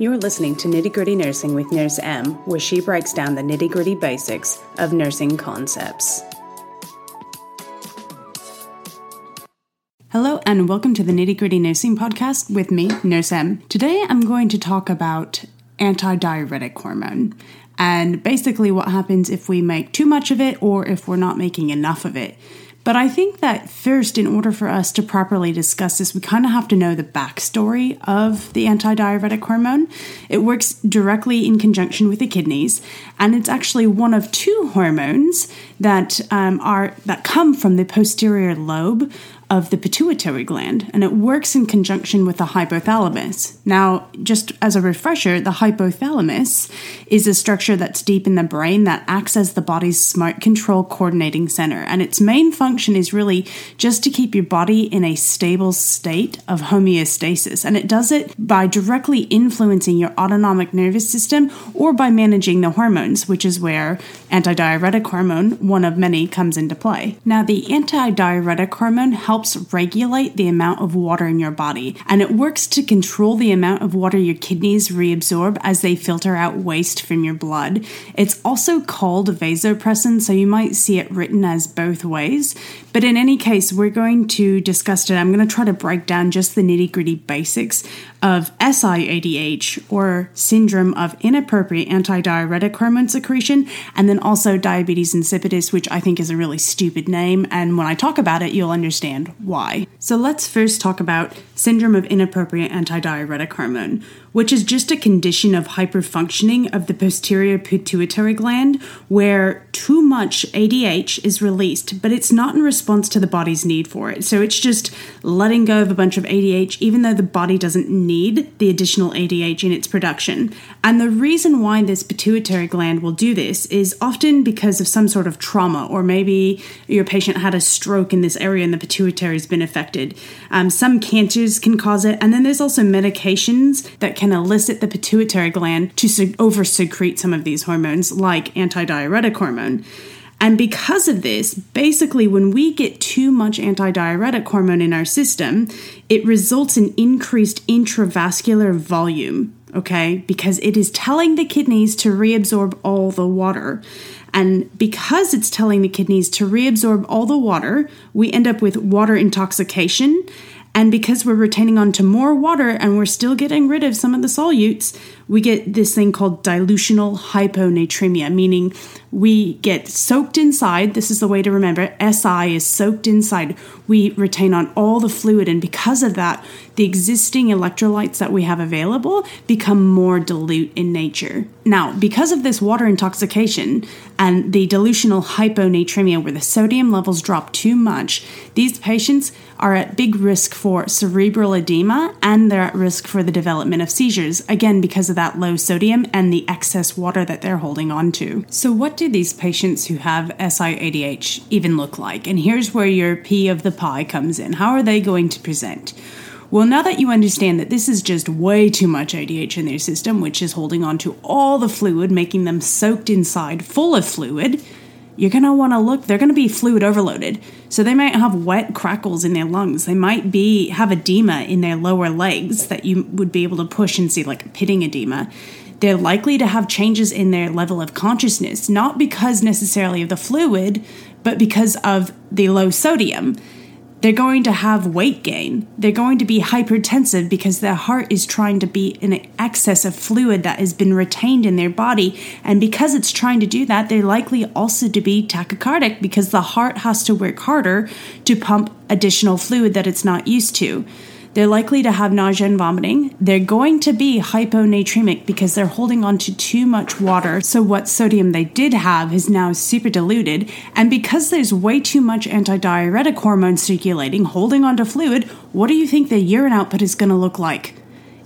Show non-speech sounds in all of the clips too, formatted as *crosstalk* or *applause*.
You're listening to Nitty Gritty Nursing with Nurse M, where she breaks down the nitty gritty basics of nursing concepts. Hello, and welcome to the Nitty Gritty Nursing Podcast with me, Nurse M. Today I'm going to talk about antidiuretic hormone and basically what happens if we make too much of it or if we're not making enough of it. But I think that first, in order for us to properly discuss this, we kind of have to know the backstory of the antidiuretic hormone. It works directly in conjunction with the kidneys, and it's actually one of two hormones that um, are that come from the posterior lobe of the pituitary gland, and it works in conjunction with the hypothalamus. Now, just as a refresher, the hypothalamus is a structure that's deep in the brain that acts as the body's smart control coordinating center, and its main function is really just to keep your body in a stable state of homeostasis, and it does it by directly influencing your autonomic nervous system or by managing the hormones, which is where antidiuretic hormone, one of many, comes into play. Now, the antidiuretic hormone helps helps regulate the amount of water in your body, and it works to control the amount of water your kidneys reabsorb as they filter out waste from your blood. It's also called vasopressin, so you might see it written as both ways. But in any case, we're going to discuss it. I'm going to try to break down just the nitty gritty basics of SIADH, or syndrome of inappropriate antidiuretic hormone secretion, and then also diabetes insipidus, which I think is a really stupid name. And when I talk about it, you'll understand why. So let's first talk about syndrome of inappropriate antidiuretic hormone, which is just a condition of hyperfunctioning of the posterior pituitary gland where too much ADH is released, but it's not in response to the body's need for it. So it's just letting go of a bunch of ADH, even though the body doesn't need the additional ADH in its production. And the reason why this pituitary gland will do this is often because of some sort of trauma, or maybe your patient had a stroke in this area and the pituitary has been affected. Um, some cancers can cause it, and then there's also medications that can elicit the pituitary gland to over secrete some of these hormones, like antidiuretic hormone. And because of this, basically, when we get too much antidiuretic hormone in our system, it results in increased intravascular volume, okay? Because it is telling the kidneys to reabsorb all the water. And because it's telling the kidneys to reabsorb all the water, we end up with water intoxication and because we're retaining onto more water and we're still getting rid of some of the solutes, we get this thing called dilutional hyponatremia, meaning we get soaked inside. This is the way to remember SI is soaked inside. We retain on all the fluid, and because of that, the existing electrolytes that we have available become more dilute in nature. Now, because of this water intoxication and the dilutional hyponatremia, where the sodium levels drop too much, these patients are at big risk for cerebral edema and they're at risk for the development of seizures, again, because of that low sodium and the excess water that they're holding on to. So, what do these patients who have SIADH even look like? And here's where your P of the pie comes in. How are they going to present? Well, now that you understand that this is just way too much ADH in their system, which is holding on to all the fluid, making them soaked inside, full of fluid, you're going to want to look they're going to be fluid overloaded. So they might have wet crackles in their lungs. They might be have edema in their lower legs that you would be able to push and see like pitting edema. They're likely to have changes in their level of consciousness not because necessarily of the fluid but because of the low sodium they're going to have weight gain. They're going to be hypertensive because their heart is trying to be in excess of fluid that has been retained in their body. And because it's trying to do that, they're likely also to be tachycardic because the heart has to work harder to pump additional fluid that it's not used to. They're likely to have nausea and vomiting. They're going to be hyponatremic because they're holding on to too much water. So, what sodium they did have is now super diluted. And because there's way too much antidiuretic hormone circulating, holding on to fluid, what do you think the urine output is going to look like?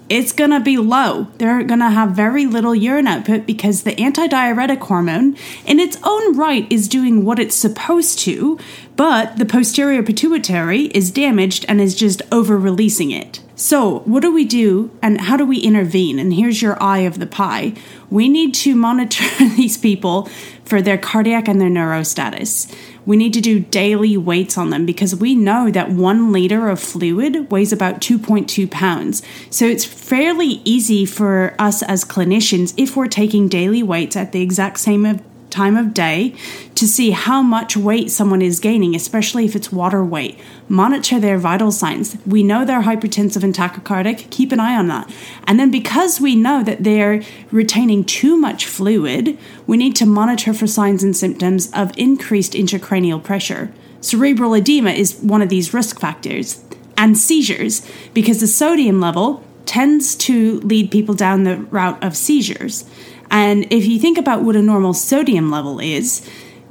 It's going to be low. They're going to have very little urine output because the antidiuretic hormone, in its own right, is doing what it's supposed to, but the posterior pituitary is damaged and is just over releasing it. So, what do we do and how do we intervene? And here's your eye of the pie. We need to monitor *laughs* these people for their cardiac and their neuro status. We need to do daily weights on them because we know that one liter of fluid weighs about 2.2 pounds. So it's fairly easy for us as clinicians, if we're taking daily weights at the exact same time of day to see how much weight someone is gaining, especially if it's water weight. Monitor their vital signs. We know they're hypertensive and tachycardic, keep an eye on that. And then because we know that they're retaining too much fluid, we need to monitor for signs and symptoms of increased intracranial pressure. Cerebral edema is one of these risk factors. And seizures, because the sodium level tends to lead people down the route of seizures. And if you think about what a normal sodium level is,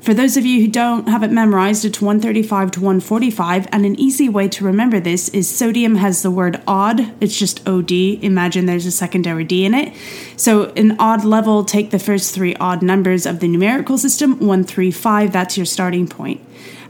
for those of you who don't have it memorized, it's 135 to 145, and an easy way to remember this is sodium has the word odd. It's just OD. Imagine there's a secondary D in it. So, an odd level, take the first three odd numbers of the numerical system 135, that's your starting point.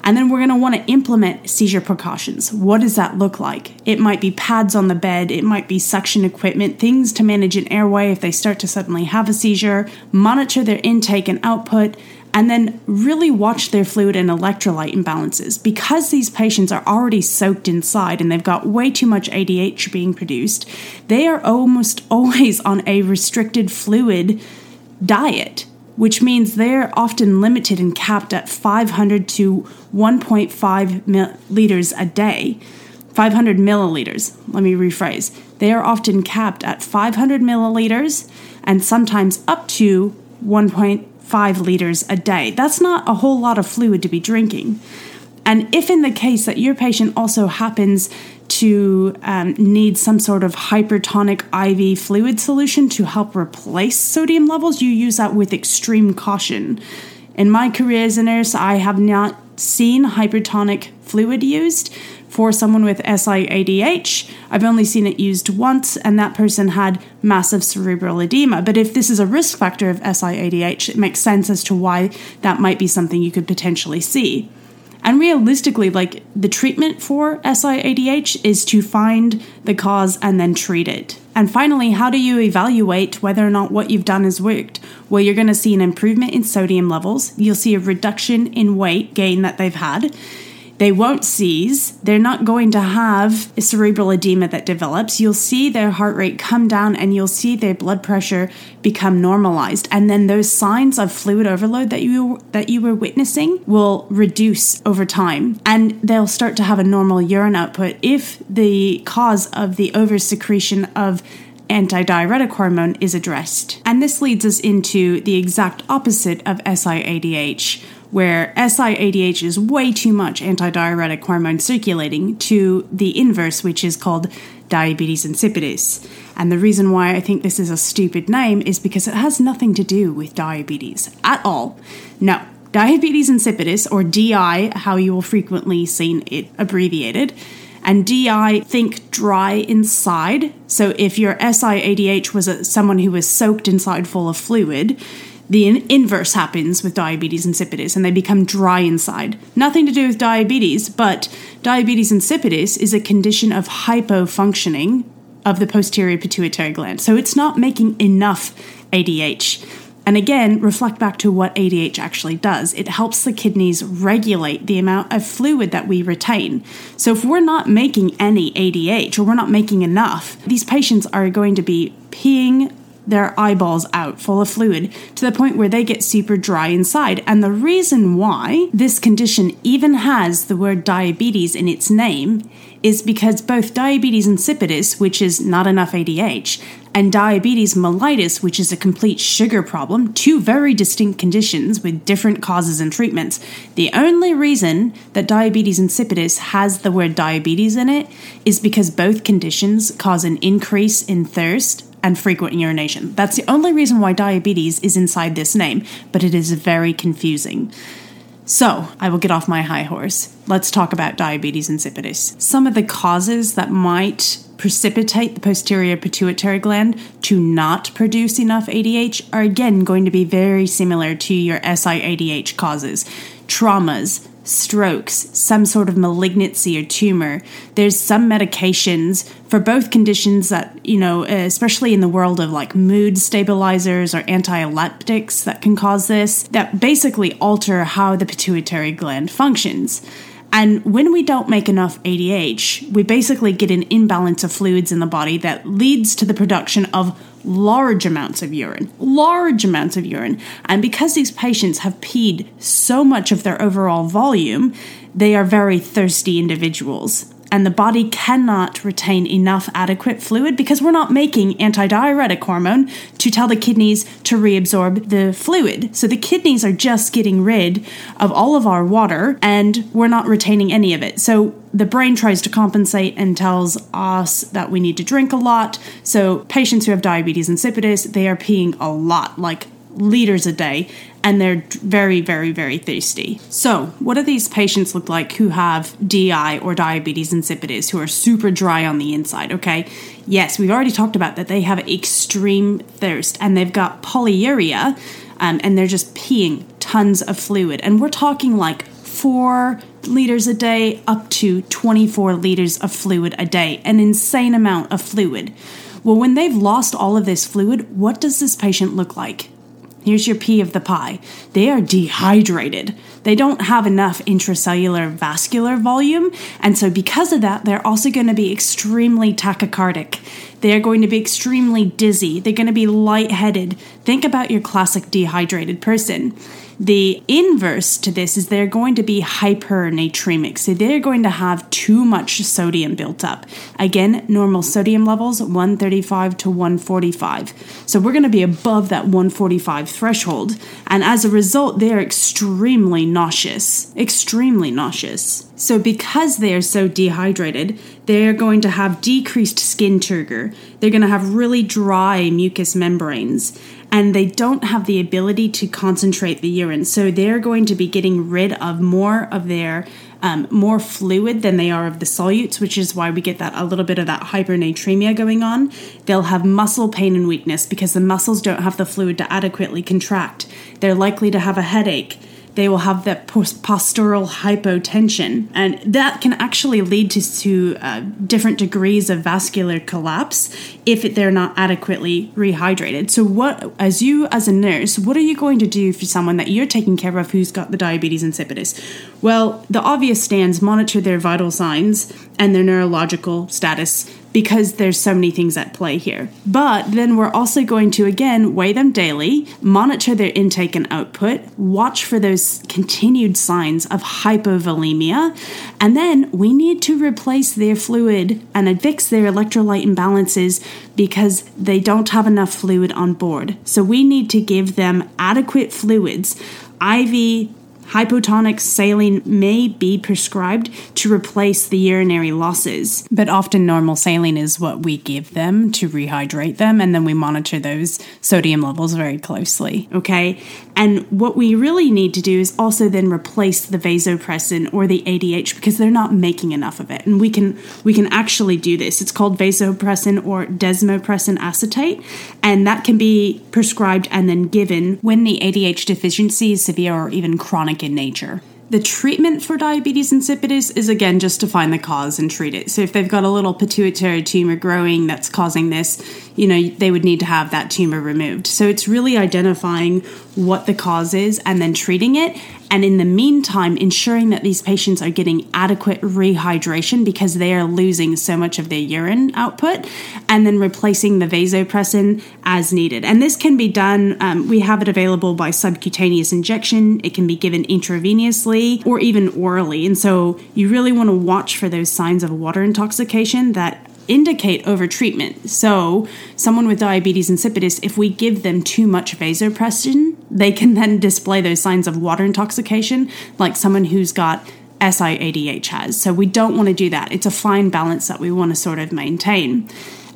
And then we're going to want to implement seizure precautions. What does that look like? It might be pads on the bed, it might be suction equipment, things to manage an airway if they start to suddenly have a seizure, monitor their intake and output, and then really watch their fluid and electrolyte imbalances. Because these patients are already soaked inside and they've got way too much ADH being produced, they are almost *laughs* always on a restricted fluid diet which means they're often limited and capped at 500 to 1.5 liters a day. 500 milliliters. Let me rephrase. They are often capped at 500 milliliters and sometimes up to 1.5 liters a day. That's not a whole lot of fluid to be drinking. And if in the case that your patient also happens to um, need some sort of hypertonic IV fluid solution to help replace sodium levels, you use that with extreme caution. In my career as a nurse, I have not seen hypertonic fluid used for someone with SIADH. I've only seen it used once, and that person had massive cerebral edema. But if this is a risk factor of SIADH, it makes sense as to why that might be something you could potentially see. And realistically, like the treatment for SIADH is to find the cause and then treat it. And finally, how do you evaluate whether or not what you've done has worked? Well, you're going to see an improvement in sodium levels. You'll see a reduction in weight gain that they've had. They won't seize. They're not going to have a cerebral edema that develops. You'll see their heart rate come down and you'll see their blood pressure become normalized. And then those signs of fluid overload that you that you were witnessing will reduce over time and they'll start to have a normal urine output if the cause of the oversecretion of antidiuretic hormone is addressed. And this leads us into the exact opposite of SIADH where SIADH is way too much antidiuretic hormone circulating, to the inverse, which is called diabetes insipidus. And the reason why I think this is a stupid name is because it has nothing to do with diabetes at all. No, diabetes insipidus, or DI, how you will frequently see it abbreviated, and DI, think dry inside. So if your SIADH was a, someone who was soaked inside full of fluid, the in- inverse happens with diabetes insipidus and they become dry inside. Nothing to do with diabetes, but diabetes insipidus is a condition of hypofunctioning of the posterior pituitary gland. So it's not making enough ADH. And again, reflect back to what ADH actually does. It helps the kidneys regulate the amount of fluid that we retain. So if we're not making any ADH or we're not making enough, these patients are going to be peeing their eyeballs out full of fluid to the point where they get super dry inside. And the reason why this condition even has the word diabetes in its name is because both diabetes insipidus, which is not enough ADH, and diabetes mellitus, which is a complete sugar problem, two very distinct conditions with different causes and treatments. The only reason that diabetes insipidus has the word diabetes in it is because both conditions cause an increase in thirst and frequent urination. That's the only reason why diabetes is inside this name, but it is very confusing. So, I will get off my high horse. Let's talk about diabetes insipidus. Some of the causes that might precipitate the posterior pituitary gland to not produce enough ADH are again going to be very similar to your SIADH causes traumas, strokes, some sort of malignancy or tumor. There's some medications for both conditions that, you know, especially in the world of like mood stabilizers or anti-epileptics that can cause this, that basically alter how the pituitary gland functions. And when we don't make enough ADH, we basically get an imbalance of fluids in the body that leads to the production of large amounts of urine, large amounts of urine. And because these patients have peed so much of their overall volume, they are very thirsty individuals and the body cannot retain enough adequate fluid because we're not making antidiuretic hormone to tell the kidneys to reabsorb the fluid. So the kidneys are just getting rid of all of our water and we're not retaining any of it. So the brain tries to compensate and tells us that we need to drink a lot. So patients who have diabetes insipidus, they are peeing a lot, like liters a day and they're very, very, very thirsty. So, what do these patients look like who have DI or diabetes insipidus, who are super dry on the inside? Okay, yes, we've already talked about that they have extreme thirst and they've got polyuria um, and they're just peeing tons of fluid. And we're talking like four liters a day up to 24 liters of fluid a day, an insane amount of fluid. Well, when they've lost all of this fluid, what does this patient look like? Here's your P of the pie. They are dehydrated. They don't have enough intracellular vascular volume. And so, because of that, they're also going to be extremely tachycardic. They're going to be extremely dizzy. They're going to be lightheaded. Think about your classic dehydrated person. The inverse to this is they're going to be hypernatremic. So they're going to have too much sodium built up. Again, normal sodium levels 135 to 145. So we're going to be above that 145 threshold. And as a result, they're extremely nauseous. Extremely nauseous. So, because they are so dehydrated, they're going to have decreased skin turgor. They're going to have really dry mucous membranes and they don't have the ability to concentrate the urine. So they're going to be getting rid of more of their um, more fluid than they are of the solutes, which is why we get that a little bit of that hypernatremia going on. They'll have muscle pain and weakness because the muscles don't have the fluid to adequately contract. They're likely to have a headache they will have that postural hypotension. And that can actually lead to, to uh, different degrees of vascular collapse if they're not adequately rehydrated. So, what, as you, as a nurse, what are you going to do for someone that you're taking care of who's got the diabetes insipidus? Well, the obvious stands monitor their vital signs and their neurological status because there's so many things at play here. But then we're also going to again weigh them daily, monitor their intake and output, watch for those continued signs of hypovolemia, and then we need to replace their fluid and fix their electrolyte imbalances because they don't have enough fluid on board. So we need to give them adequate fluids. IV hypotonic saline may be prescribed to replace the urinary losses. But often, normal saline is what we give them to rehydrate them, and then we monitor those sodium levels very closely. Okay, and what we really need to do is also then replace the vasopressin or the ADH because they're not making enough of it, and we can we can actually do this. It's called vasopressin or desmopressin acetate, and that can be prescribed and then given when the ADH deficiency is severe or even chronic in nature. The treatment for diabetes insipidus is again just to find the cause and treat it. So if they've got a little pituitary tumor growing that's causing this, you know, they would need to have that tumor removed. So it's really identifying what the cause is and then treating it and in the meantime, ensuring that these patients are getting adequate rehydration because they are losing so much of their urine output, and then replacing the vasopressin as needed. And this can be done, um, we have it available by subcutaneous injection, it can be given intravenously or even orally. And so you really want to watch for those signs of water intoxication that indicate overtreatment. So, someone with diabetes insipidus, if we give them too much vasopressin, they can then display those signs of water intoxication, like someone who's got SIADH has. So, we don't want to do that. It's a fine balance that we want to sort of maintain.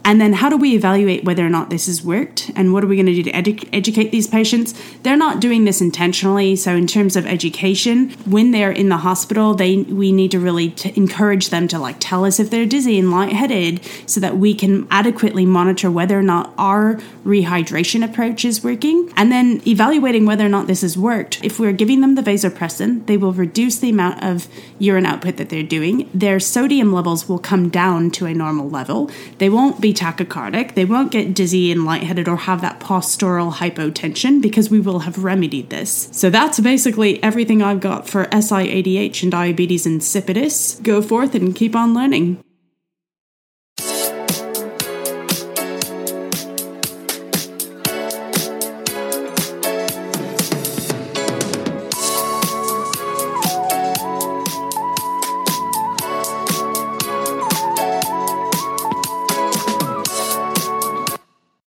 And then how do we evaluate whether or not this has worked? And what are we going to do to edu- educate these patients? They're not doing this intentionally. So in terms of education, when they're in the hospital, they we need to really t- encourage them to like tell us if they're dizzy and lightheaded so that we can adequately monitor whether or not our rehydration approach is working. And then evaluating whether or not this has worked. If we're giving them the vasopressin, they will reduce the amount of urine output that they're doing. Their sodium levels will come down to a normal level. They won't tachycardic. They won't get dizzy and lightheaded or have that postural hypotension because we will have remedied this. So that's basically everything I've got for SIADH and diabetes insipidus. Go forth and keep on learning.